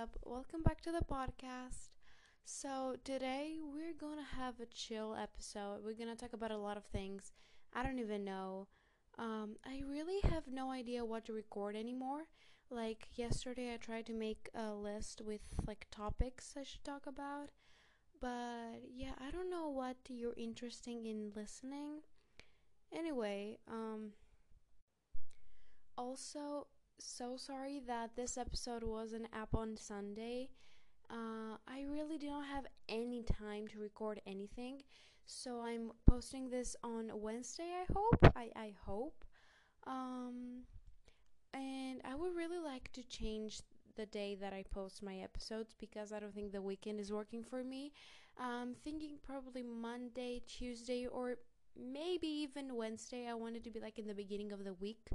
up? Welcome back to the podcast. So, today we're gonna have a chill episode. We're gonna talk about a lot of things. I don't even know. Um, I really have no idea what to record anymore. Like, yesterday I tried to make a list with like topics I should talk about. But yeah, I don't know what you're interested in listening. Anyway, um, also, so sorry that this episode wasn't up on Sunday. Uh, I really do not have any time to record anything, so I'm posting this on Wednesday. I hope. I I hope. Um, and I would really like to change the day that I post my episodes because I don't think the weekend is working for me. I'm thinking probably Monday, Tuesday, or maybe even Wednesday. I want it to be like in the beginning of the week.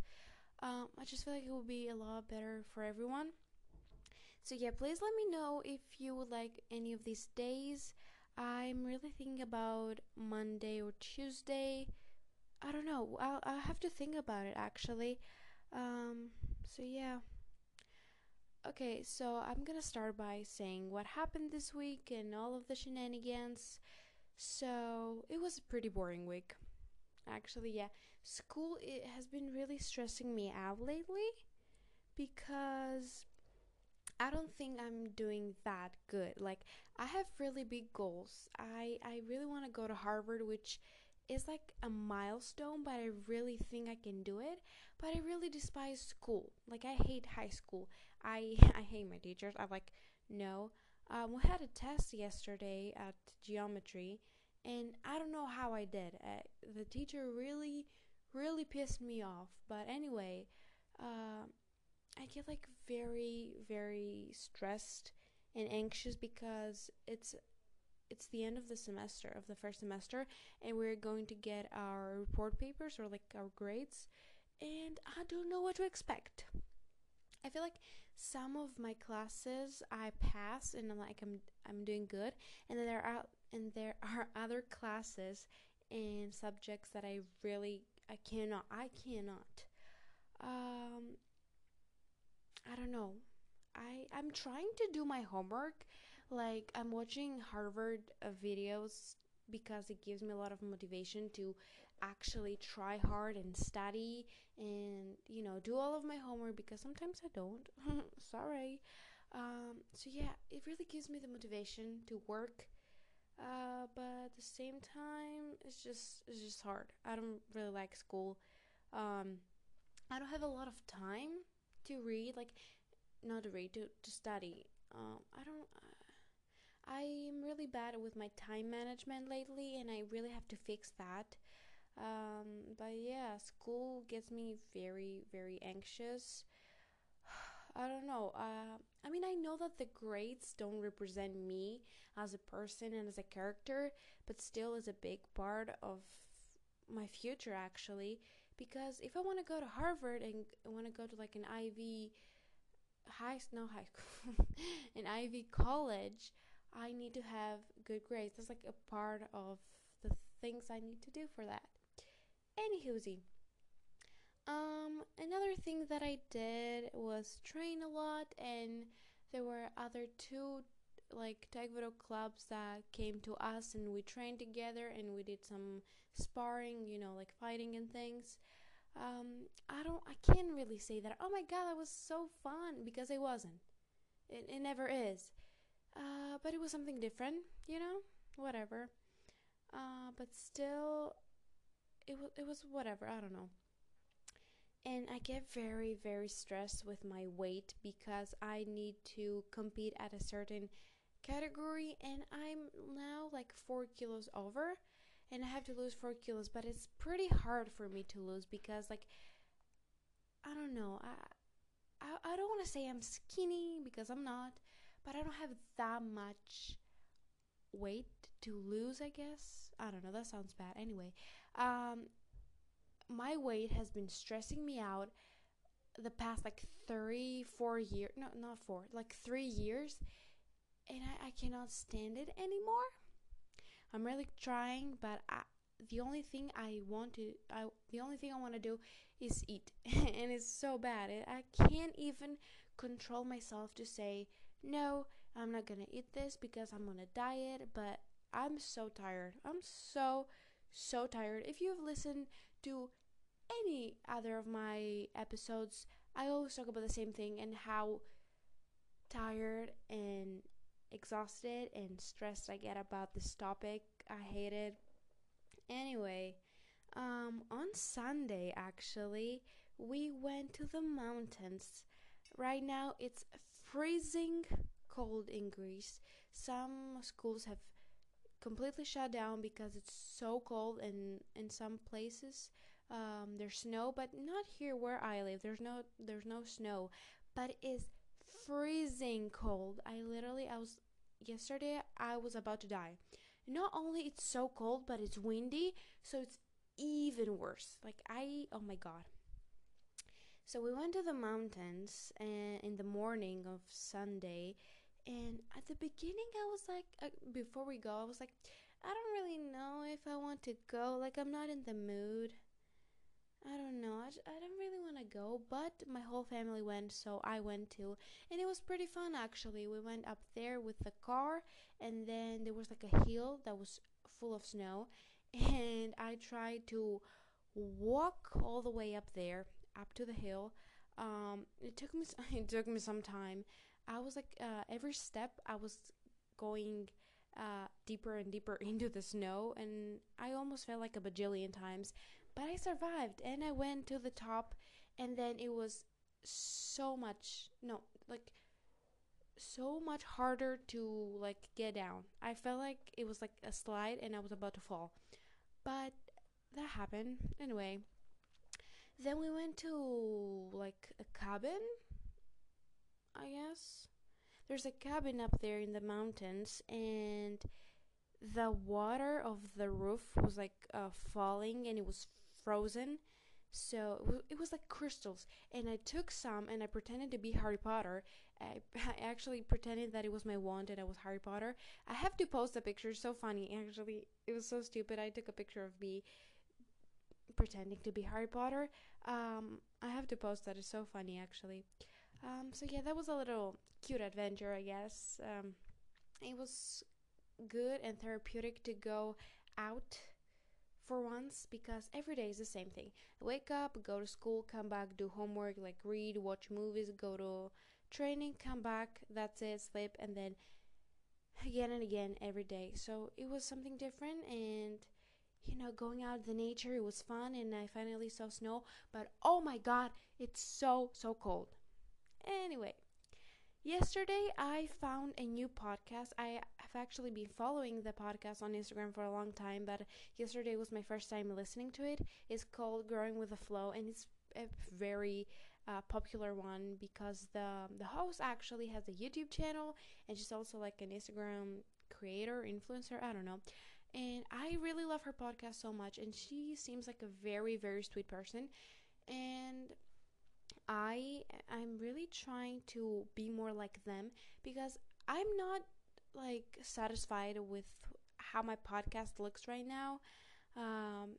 Um, I just feel like it would be a lot better for everyone. So yeah, please let me know if you would like any of these days. I'm really thinking about Monday or Tuesday. I don't know. I'll, I'll have to think about it actually. Um, so yeah. Okay, so I'm gonna start by saying what happened this week and all of the shenanigans. So it was a pretty boring week. Actually, yeah. School it has been really stressing me out lately because I don't think I'm doing that good. Like I have really big goals. I I really want to go to Harvard, which is like a milestone, but I really think I can do it. But I really despise school. Like I hate high school. I I hate my teachers. I'm like no. Um, we had a test yesterday at geometry, and I don't know how I did. Uh, the teacher really really pissed me off. But anyway, uh, I get like very, very stressed and anxious because it's it's the end of the semester of the first semester and we're going to get our report papers or like our grades and I don't know what to expect. I feel like some of my classes I pass and I'm like I'm I'm doing good and then there are and there are other classes and subjects that I really I cannot. I cannot. Um, I don't know. I I'm trying to do my homework. Like I'm watching Harvard uh, videos because it gives me a lot of motivation to actually try hard and study and you know do all of my homework because sometimes I don't. Sorry. Um, so yeah, it really gives me the motivation to work uh, but at the same time, it's just it's just hard. I don't really like school. Um, I don't have a lot of time to read, like not to read to to study. Um, I don't. Uh, I'm really bad with my time management lately, and I really have to fix that. Um, but yeah, school gets me very very anxious. I don't know. Uh, I mean, I know that the grades don't represent me as a person and as a character, but still is a big part of my future actually. Because if I want to go to Harvard and I want to go to like an Ivy high, no high an Ivy college, I need to have good grades. That's like a part of the things I need to do for that. Anywhozy. Um, another thing that I did was train a lot, and there were other two like taekwondo clubs that came to us, and we trained together, and we did some sparring, you know, like fighting and things. Um, I don't, I can't really say that. Oh my god, that was so fun because it wasn't. It, it never is. Uh, but it was something different, you know. Whatever. Uh, but still, it was it was whatever. I don't know and I get very, very stressed with my weight because I need to compete at a certain category, and I'm now like four kilos over, and I have to lose four kilos, but it's pretty hard for me to lose because, like, I don't know, I, I, I don't want to say I'm skinny because I'm not, but I don't have that much weight to lose, I guess. I don't know, that sounds bad. Anyway, um, my weight has been stressing me out the past like three, four years. No, not four, like three years. And I, I cannot stand it anymore. I'm really trying, but I, the only thing I want to, I, the only thing I want to do is eat. and it's so bad. I can't even control myself to say, no, I'm not gonna eat this because I'm on a diet, but I'm so tired. I'm so, so tired. If you've listened to any other of my episodes, I always talk about the same thing and how tired and exhausted and stressed I get about this topic. I hate it. Anyway, um, on Sunday actually, we went to the mountains. Right now it's freezing cold in Greece. Some schools have completely shut down because it's so cold and in some places. Um, there's snow but not here where i live. There's no there's no snow but it's freezing cold. I literally i was yesterday i was about to die. Not only it's so cold but it's windy so it's even worse. Like i oh my god. So we went to the mountains and in the morning of sunday and at the beginning i was like uh, before we go i was like i don't really know if i want to go like i'm not in the mood I don't know. I, I don't really want to go, but my whole family went, so I went too. And it was pretty fun actually. We went up there with the car, and then there was like a hill that was full of snow. And I tried to walk all the way up there, up to the hill. Um, it took me it took me some time. I was like uh, every step I was going uh, deeper and deeper into the snow, and I almost felt like a bajillion times but I survived and I went to the top and then it was so much no like so much harder to like get down. I felt like it was like a slide and I was about to fall. But that happened anyway. Then we went to like a cabin, I guess. There's a cabin up there in the mountains and the water of the roof was like uh, falling and it was frozen. So it was like crystals, and I took some and I pretended to be Harry Potter. I, I actually pretended that it was my wand and I was Harry Potter. I have to post a picture. So funny, actually, it was so stupid. I took a picture of me pretending to be Harry Potter. Um, I have to post that. It's so funny, actually. Um, so yeah, that was a little cute adventure, I guess. Um, it was good and therapeutic to go out for once because every day is the same thing. Wake up, go to school, come back, do homework, like read, watch movies, go to training, come back, that's it, sleep, and then again and again every day. So it was something different and you know, going out in the nature, it was fun and I finally saw snow, but oh my god, it's so so cold. Anyway, Yesterday, I found a new podcast. I have actually been following the podcast on Instagram for a long time, but yesterday was my first time listening to it. It's called Growing with the Flow, and it's a very uh, popular one because the the host actually has a YouTube channel, and she's also like an Instagram creator, influencer. I don't know. And I really love her podcast so much, and she seems like a very, very sweet person. And I I'm really trying to be more like them because I'm not like satisfied with how my podcast looks right now. Um,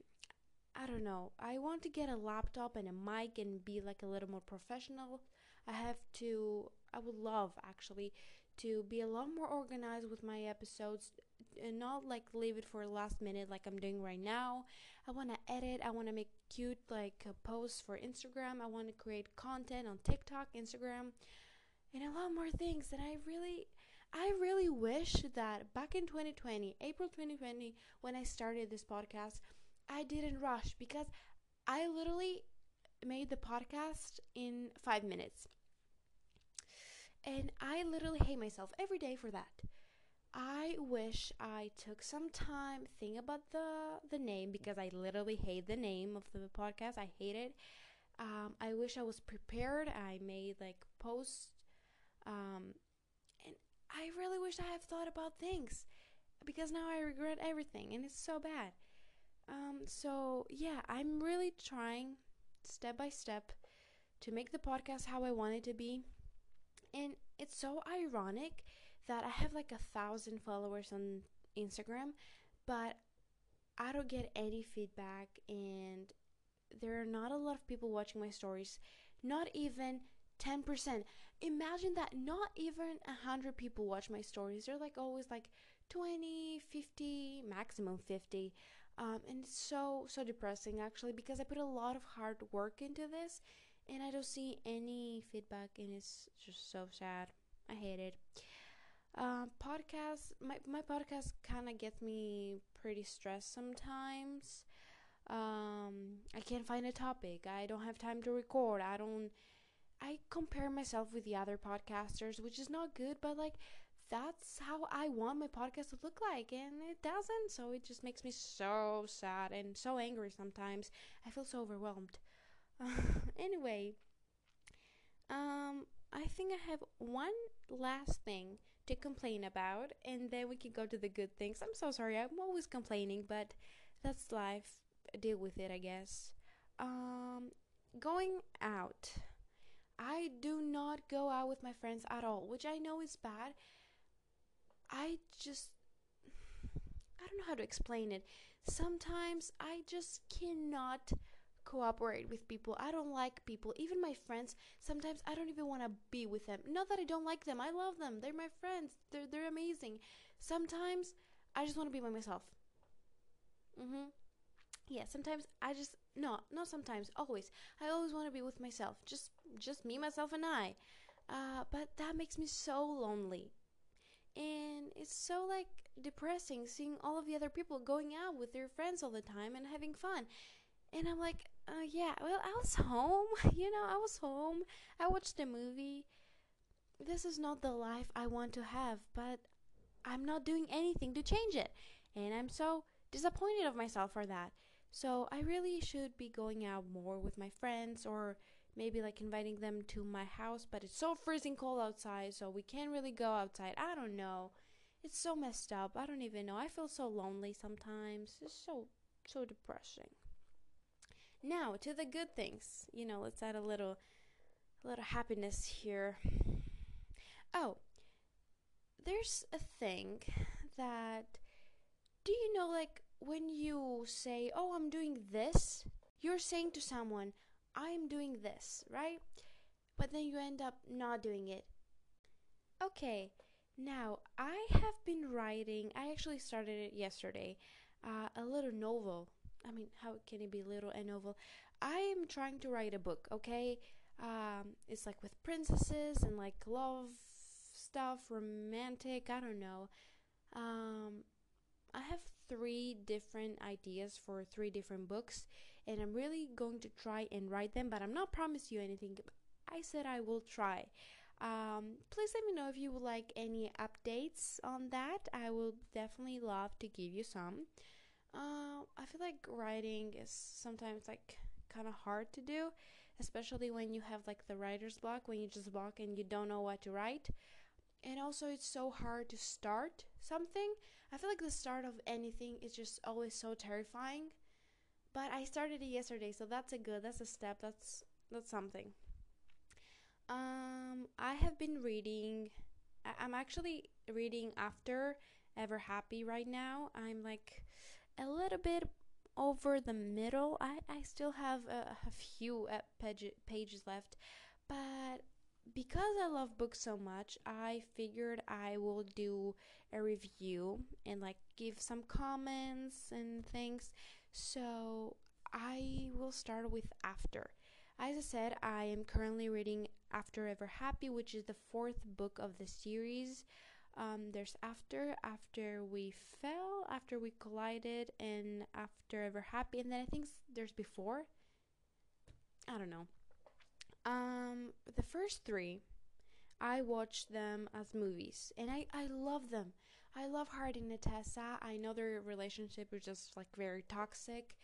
I don't know. I want to get a laptop and a mic and be like a little more professional. I have to I would love actually to be a lot more organized with my episodes and not like leave it for last minute like I'm doing right now. I want to edit, I want to make cute like posts for Instagram, I want to create content on TikTok, Instagram, and a lot more things and I really I really wish that back in 2020, April 2020 when I started this podcast, I didn't rush because I literally made the podcast in 5 minutes. And I literally hate myself every day for that. I wish I took some time think about the the name because I literally hate the name of the podcast. I hate it. Um, I wish I was prepared. I made like posts, um, and I really wish I had thought about things because now I regret everything and it's so bad. Um, so yeah, I'm really trying step by step to make the podcast how I want it to be, and it's so ironic that I have like a thousand followers on Instagram, but I don't get any feedback, and there are not a lot of people watching my stories. Not even 10%. Imagine that not even 100 people watch my stories. They're like always like 20, 50, maximum 50. Um, and it's so, so depressing actually because I put a lot of hard work into this and I don't see any feedback and it's just so sad. I hate it. Uh, podcast, my, my podcast kind of gets me pretty stressed sometimes. Um, I can't find a topic. I don't have time to record. I don't. I compare myself with the other podcasters, which is not good, but like that's how I want my podcast to look like, and it doesn't. So it just makes me so sad and so angry sometimes. I feel so overwhelmed. anyway, um, I think I have one last thing to complain about, and then we can go to the good things. I'm so sorry, I'm always complaining, but that's life. Deal with it, I guess. Um, going out. I do not go out with my friends at all, which I know is bad. I just. I don't know how to explain it. Sometimes I just cannot cooperate with people. I don't like people, even my friends. Sometimes I don't even want to be with them. Not that I don't like them. I love them. They're my friends. They're they're amazing. Sometimes I just want to be by myself. Mhm. Yeah, sometimes I just no, not sometimes, always. I always want to be with myself. Just just me, myself and I. Uh, but that makes me so lonely. And it's so like depressing seeing all of the other people going out with their friends all the time and having fun. And I'm like, uh, yeah, well, I was home. You know, I was home. I watched a movie. This is not the life I want to have, but I'm not doing anything to change it. And I'm so disappointed of myself for that. So I really should be going out more with my friends or maybe like inviting them to my house, but it's so freezing cold outside, so we can't really go outside. I don't know. It's so messed up. I don't even know. I feel so lonely sometimes. It's so so depressing. Now to the good things. You know, let's add a little, a little happiness here. Oh, there's a thing that. Do you know, like when you say, "Oh, I'm doing this," you're saying to someone, "I'm doing this," right? But then you end up not doing it. Okay, now I have been writing. I actually started it yesterday. Uh, a little novel I mean, how can it be little and novel? I am trying to write a book, okay? Um, it's like with princesses and like love stuff, romantic, I don't know. Um, I have three different ideas for three different books, and I'm really going to try and write them, but I'm not promise you anything. I said I will try. Um, please let me know if you would like any updates on that. I will definitely love to give you some. Uh, I feel like writing is sometimes like kind of hard to do, especially when you have like the writer's block, when you just block and you don't know what to write. And also, it's so hard to start something. I feel like the start of anything is just always so terrifying. But I started it yesterday, so that's a good. That's a step. That's that's something. Um, I have been reading. I'm actually reading after Ever Happy right now. I'm like a little bit over the middle. I, I still have a, a few page, pages left, but because I love books so much, I figured I will do a review and like give some comments and things. So I will start with After. As I said, I am currently reading After Ever Happy, which is the fourth book of the series. Um, there's after, after we fell, after we collided, and after ever happy, and then I think there's before. I don't know. Um, the first three, I watched them as movies, and I I love them. I love Hardin and Tessa. I know their relationship is just like very toxic,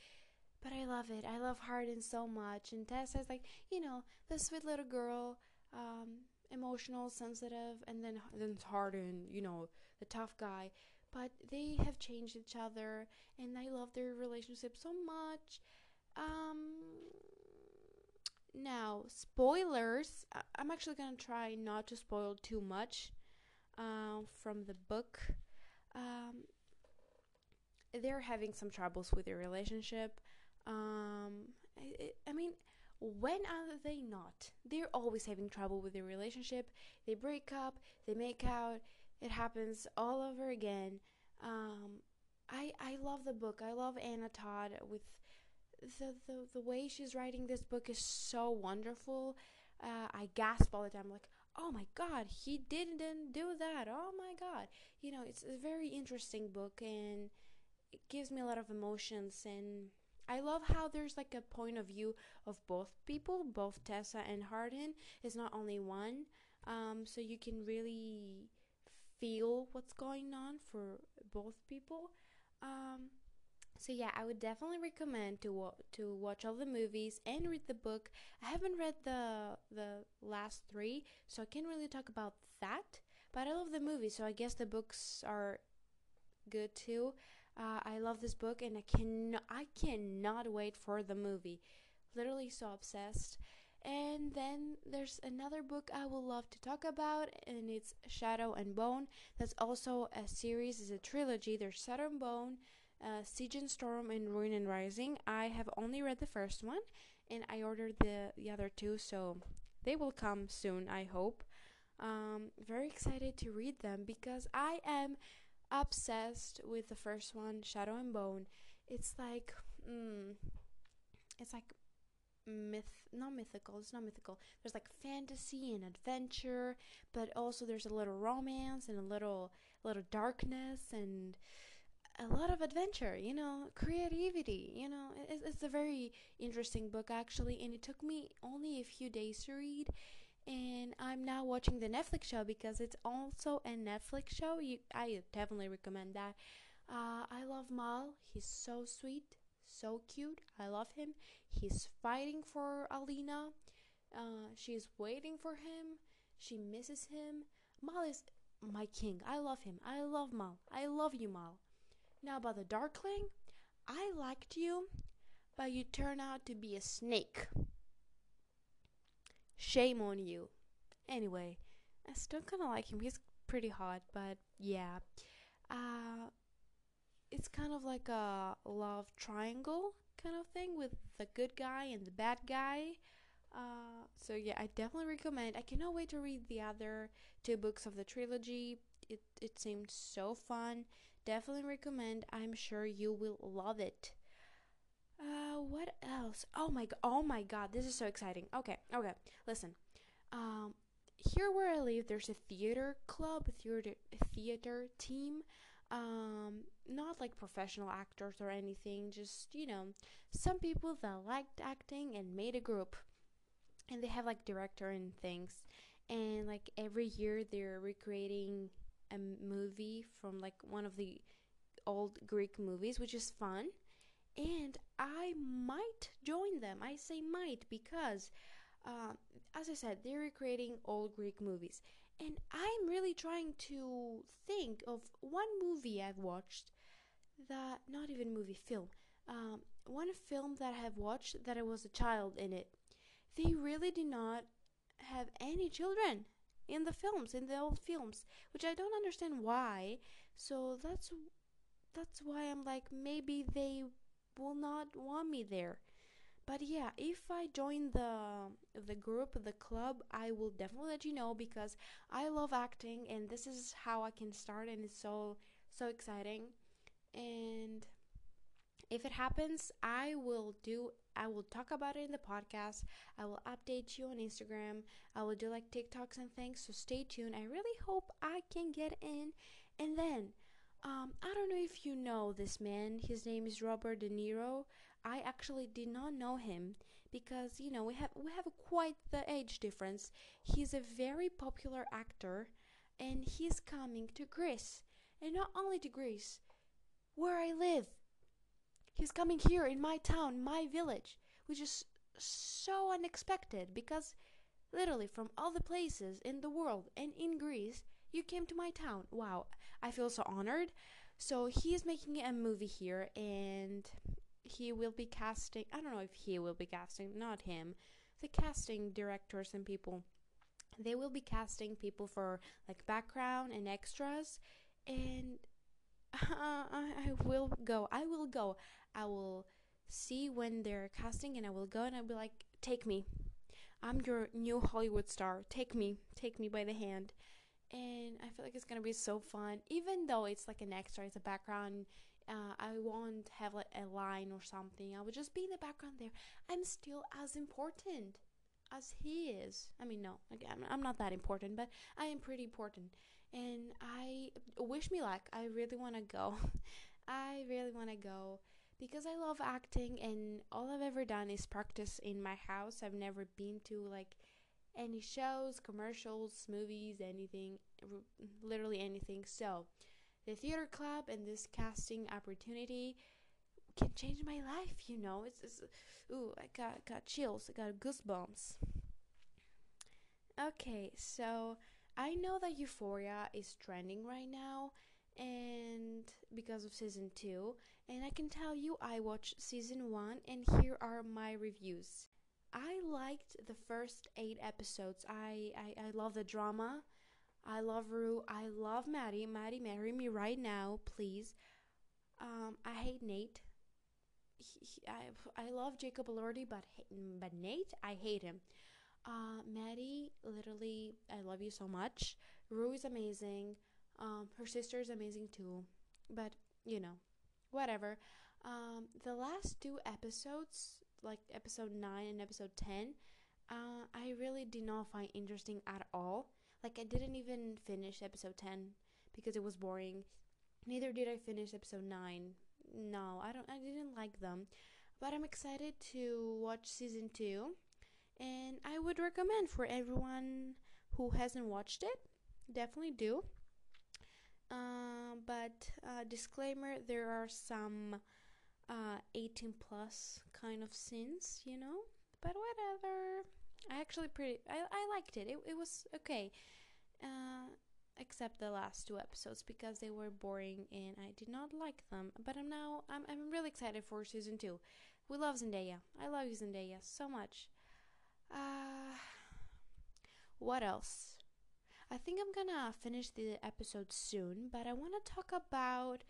but I love it. I love Hardin so much, and Tessa's like you know the sweet little girl. Um, emotional, sensitive, and then then Hardin, you know, the tough guy. But they have changed each other, and I love their relationship so much. Um, now spoilers. I- I'm actually gonna try not to spoil too much uh, from the book. Um, they're having some troubles with their relationship. Um, I, I mean, when are they not? They're always having trouble with their relationship. They break up, they make out. It happens all over again. Um, I I love the book. I love Anna Todd with the the, the way she's writing this book is so wonderful. Uh, I gasp all the time, like, oh my god, he didn't do that. Oh my god, you know, it's a very interesting book and it gives me a lot of emotions and I love how there's like a point of view of both people, both Tessa and Hardin. It's not only one, um, so you can really feel what's going on for both people. Um, so yeah, I would definitely recommend to wa- to watch all the movies and read the book. I haven't read the the last three, so I can't really talk about that. But I love the movie, so I guess the books are good too. Uh, I love this book, and I can I cannot wait for the movie. Literally so obsessed. And then there's another book I would love to talk about, and it's Shadow and Bone. That's also a series, it's a trilogy. There's Shadow and Bone, uh, Siege and Storm, and Ruin and Rising. I have only read the first one, and I ordered the the other two, so they will come soon. I hope. Um, very excited to read them because I am obsessed with the first one, Shadow and Bone. It's like, mm, it's like myth, not mythical. It's not mythical. There's like fantasy and adventure, but also there's a little romance and a little, little darkness and a lot of adventure. You know, creativity. You know, it's, it's a very interesting book actually, and it took me only a few days to read and I'm now watching the Netflix show because it's also a Netflix show. You, I definitely recommend that. Uh, I love Mal. He's so sweet, so cute. I love him. He's fighting for Alina. Uh, she's waiting for him. She misses him. Mal is my king. I love him. I love Mal. I love you, Mal. Now about the Darkling, I liked you, but you turn out to be a snake. Shame on you. Anyway, I still kind of like him. He's pretty hot, but yeah. Uh, it's kind of like a love triangle kind of thing with the good guy and the bad guy. Uh, so yeah, I definitely recommend. I cannot wait to read the other two books of the trilogy. It it seemed so fun. Definitely recommend. I'm sure you will love it. Uh, what else? Oh my god! Oh my god! This is so exciting. Okay, okay. Listen, um, here where I live, there's a theater club, theater theater team. Um, not like professional actors or anything. Just you know, some people that liked acting and made a group, and they have like director and things. And like every year, they're recreating a movie from like one of the old Greek movies, which is fun and I might join them. I say might because, uh, as I said, they're recreating old Greek movies, and I'm really trying to think of one movie I've watched that not even movie film. Um, one film that I have watched that I was a child in it. They really did not have any children in the films, in the old films, which I don't understand why. So that's that's why I'm like maybe they will not want me there. But yeah, if I join the the group, the club, I will definitely let you know because I love acting and this is how I can start and it's so so exciting. And if it happens, I will do I will talk about it in the podcast. I will update you on Instagram. I will do like TikToks and things. So stay tuned. I really hope I can get in. And then um, I don't know if you know this man. His name is Robert De Niro. I actually did not know him because you know we have we have quite the age difference. He's a very popular actor, and he's coming to Greece, and not only to Greece, where I live. He's coming here in my town, my village, which is so unexpected because literally from all the places in the world and in Greece, you came to my town. Wow, I feel so honored. So he is making a movie here and he will be casting I don't know if he will be casting, not him. The casting directors and people they will be casting people for like background and extras and uh, I will go. I will go. I will see when they're casting and I will go and I'll be like take me. I'm your new Hollywood star. Take me, take me by the hand. And I feel like it's gonna be so fun, even though it's like an extra, it's a background. Uh, I won't have like a line or something. I will just be in the background there. I'm still as important as he is. I mean, no, again, I'm not that important, but I am pretty important. And I wish me luck. I really want to go. I really want to go because I love acting, and all I've ever done is practice in my house. I've never been to like any shows, commercials, movies, anything, literally anything. So, the theater club and this casting opportunity can change my life. You know, it's, it's ooh, I got got chills, I got goosebumps. Okay, so I know that Euphoria is trending right now, and because of season two, and I can tell you I watched season one, and here are my reviews. I liked the first eight episodes. I I, I love the drama. I love Rue. I love Maddie. Maddie, marry me right now, please. Um, I hate Nate. He, he, I I love Jacob Elordi, but but Nate, I hate him. Uh, Maddie, literally, I love you so much. Rue is amazing. Um, her sister is amazing too. But you know, whatever. Um, the last two episodes, like episode nine and episode ten, uh, I really did not find interesting at all. Like I didn't even finish episode 10 because it was boring. Neither did I finish episode 9. No, I don't I didn't like them. But I'm excited to watch season 2 and I would recommend for everyone who hasn't watched it, definitely do. Uh, but uh, disclaimer: there are some uh, 18 plus kind of scenes, you know. But whatever. I actually pretty I, I liked it. It it was okay. Uh, except the last two episodes because they were boring and I did not like them. But I'm now I'm I'm really excited for season two. We love Zendaya. I love Zendaya so much. Uh what else? I think I'm gonna finish the episode soon, but I wanna talk about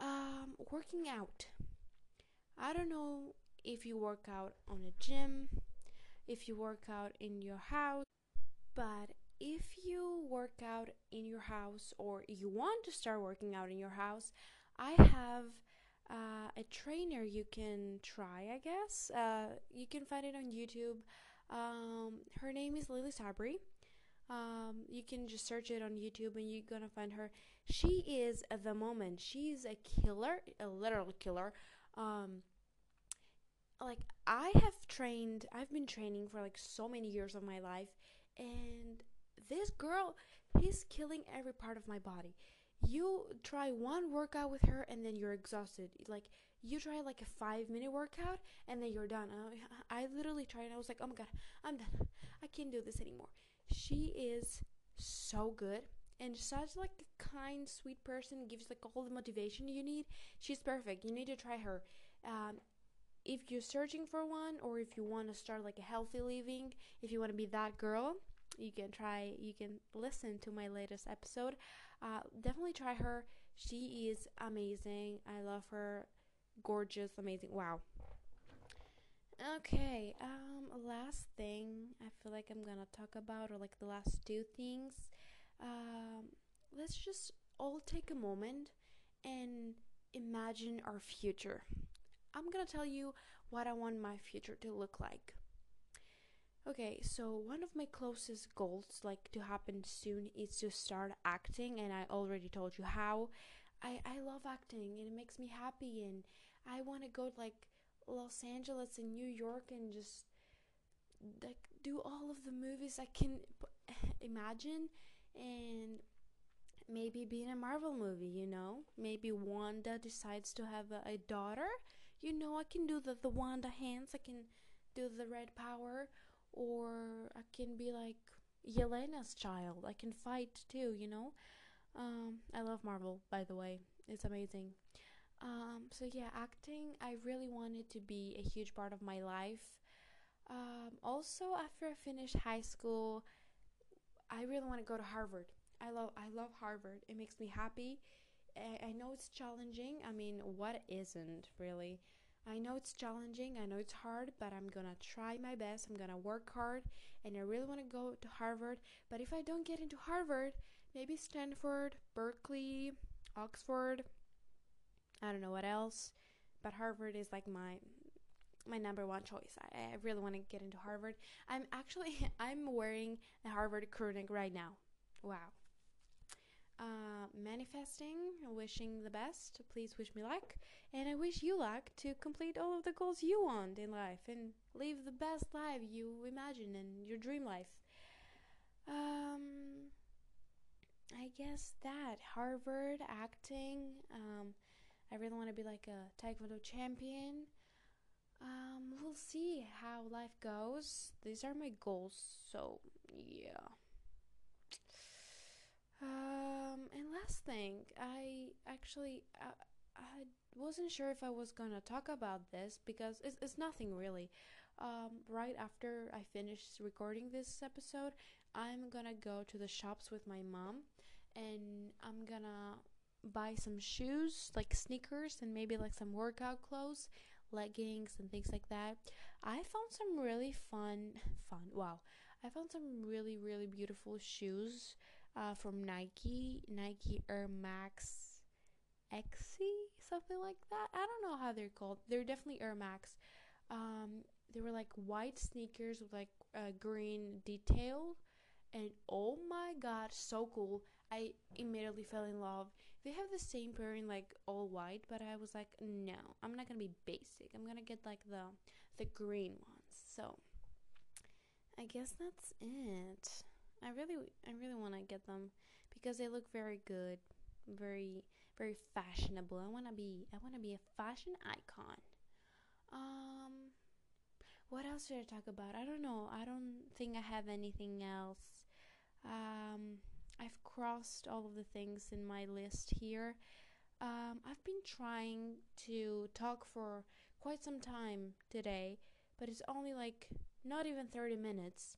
um working out. I don't know if you work out on a gym if you work out in your house. But if you work out in your house or you want to start working out in your house, I have uh, a trainer you can try, I guess. Uh, you can find it on YouTube. Um, her name is Lily Sabri. Um, you can just search it on YouTube and you're gonna find her. She is at the moment, she's a killer, a literal killer. Um, like I have trained, I've been training for like so many years of my life, and this girl, he's killing every part of my body. You try one workout with her, and then you're exhausted. Like you try like a five minute workout, and then you're done. I, I literally tried, and I was like, oh my god, I'm done. I can't do this anymore. She is so good and such like a kind, sweet person. Gives like all the motivation you need. She's perfect. You need to try her. Um, if you're searching for one or if you want to start like a healthy living, if you want to be that girl, you can try, you can listen to my latest episode. Uh, definitely try her. She is amazing. I love her. Gorgeous, amazing. Wow. Okay, um, last thing I feel like I'm gonna talk about, or like the last two things. Um, let's just all take a moment and imagine our future. I'm gonna tell you what I want my future to look like. Okay, so one of my closest goals, like to happen soon, is to start acting, and I already told you how. I, I love acting, and it makes me happy, and I want to go like Los Angeles and New York and just like do all of the movies I can imagine, and maybe be in a Marvel movie, you know? Maybe Wanda decides to have a, a daughter you know, I can do the, the Wanda hands, I can do the red power, or I can be like Yelena's child. I can fight too, you know? Um, I love Marvel, by the way. It's amazing. Um, so yeah, acting, I really wanted to be a huge part of my life. Um, also, after I finished high school, I really want to go to Harvard. I love I love Harvard. It makes me happy. I, I know it's challenging. I mean, what isn't really? I know it's challenging, I know it's hard, but I'm gonna try my best. I'm gonna work hard, and I really want to go to Harvard. But if I don't get into Harvard, maybe Stanford, Berkeley, Oxford, I don't know what else, but Harvard is like my my number one choice. I, I really want to get into Harvard. I'm actually I'm wearing a Harvard crew neck right now. Wow. Uh, manifesting, wishing the best. Please wish me luck, and I wish you luck to complete all of the goals you want in life and live the best life you imagine in your dream life. Um, I guess that Harvard acting. Um, I really want to be like a Taekwondo champion. Um, we'll see how life goes. These are my goals, so yeah. Um, and last thing, I actually uh, I wasn't sure if I was gonna talk about this because it's, it's nothing really. Um, right after I finish recording this episode, I'm gonna go to the shops with my mom and I'm gonna buy some shoes, like sneakers, and maybe like some workout clothes, leggings, and things like that. I found some really fun, fun, wow. I found some really, really beautiful shoes uh, from Nike, Nike Air Max XC, something like that. I don't know how they're called. They're definitely Air Max. Um, they were like white sneakers with like a green detail, and oh my god, so cool! I immediately fell in love. They have the same pair in like all white, but I was like, no, I'm not gonna be basic. I'm gonna get like the the green ones. So I guess that's it. I really I really want to get them because they look very good, very very fashionable. I want to be I want to be a fashion icon. Um what else should I talk about? I don't know. I don't think I have anything else. Um I've crossed all of the things in my list here. Um, I've been trying to talk for quite some time today, but it's only like not even 30 minutes.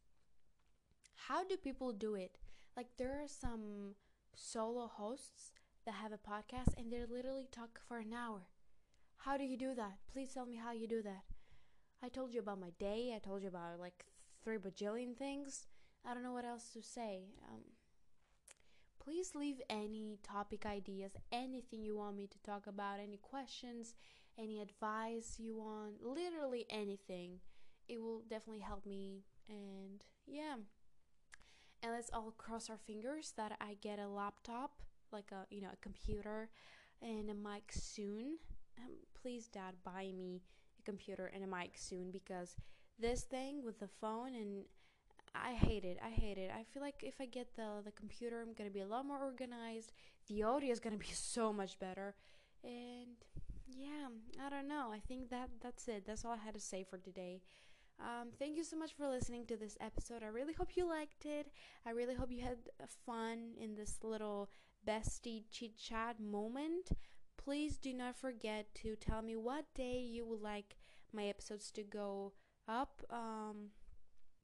How do people do it? Like, there are some solo hosts that have a podcast and they literally talk for an hour. How do you do that? Please tell me how you do that. I told you about my day, I told you about like three bajillion things. I don't know what else to say. Um, please leave any topic ideas, anything you want me to talk about, any questions, any advice you want, literally anything. It will definitely help me. And yeah. And let's all cross our fingers that I get a laptop, like a you know a computer, and a mic soon. Um, please, Dad, buy me a computer and a mic soon because this thing with the phone and I hate it. I hate it. I feel like if I get the the computer, I'm gonna be a lot more organized. The audio is gonna be so much better, and yeah, I don't know. I think that that's it. That's all I had to say for today. Um, thank you so much for listening to this episode. I really hope you liked it. I really hope you had fun in this little bestie chit chat moment. Please do not forget to tell me what day you would like my episodes to go up. Um,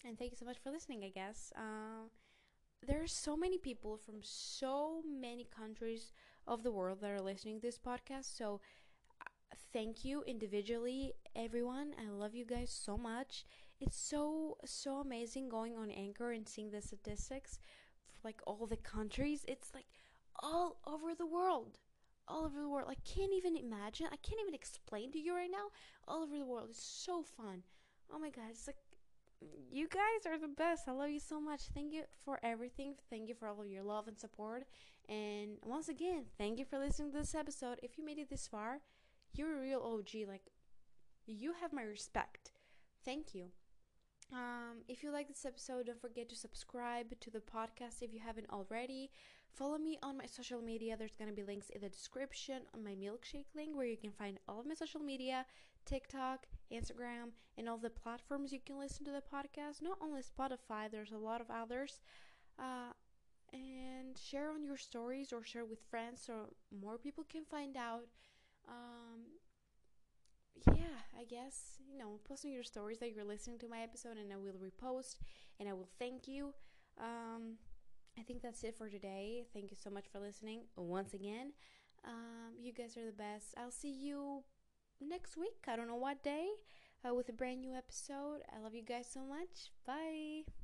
and thank you so much for listening, I guess. Uh, there are so many people from so many countries of the world that are listening to this podcast. So, thank you individually, everyone. I love you guys so much. It's so, so amazing going on Anchor and seeing the statistics like all the countries. It's like all over the world. All over the world. I can't even imagine. I can't even explain to you right now. All over the world. It's so fun. Oh my god. It's like you guys are the best. I love you so much. Thank you for everything. Thank you for all of your love and support. And once again, thank you for listening to this episode. If you made it this far, you're a real OG. Like, you have my respect. Thank you. Um, if you like this episode, don't forget to subscribe to the podcast if you haven't already. Follow me on my social media. There's going to be links in the description on my milkshake link where you can find all of my social media TikTok, Instagram, and all the platforms you can listen to the podcast. Not only Spotify, there's a lot of others. Uh, and share on your stories or share with friends so more people can find out. Um, yeah, I guess, you know, post on your stories that you're listening to my episode and I will repost and I will thank you. Um, I think that's it for today. Thank you so much for listening once again. Um, you guys are the best. I'll see you next week. I don't know what day uh, with a brand new episode. I love you guys so much. Bye.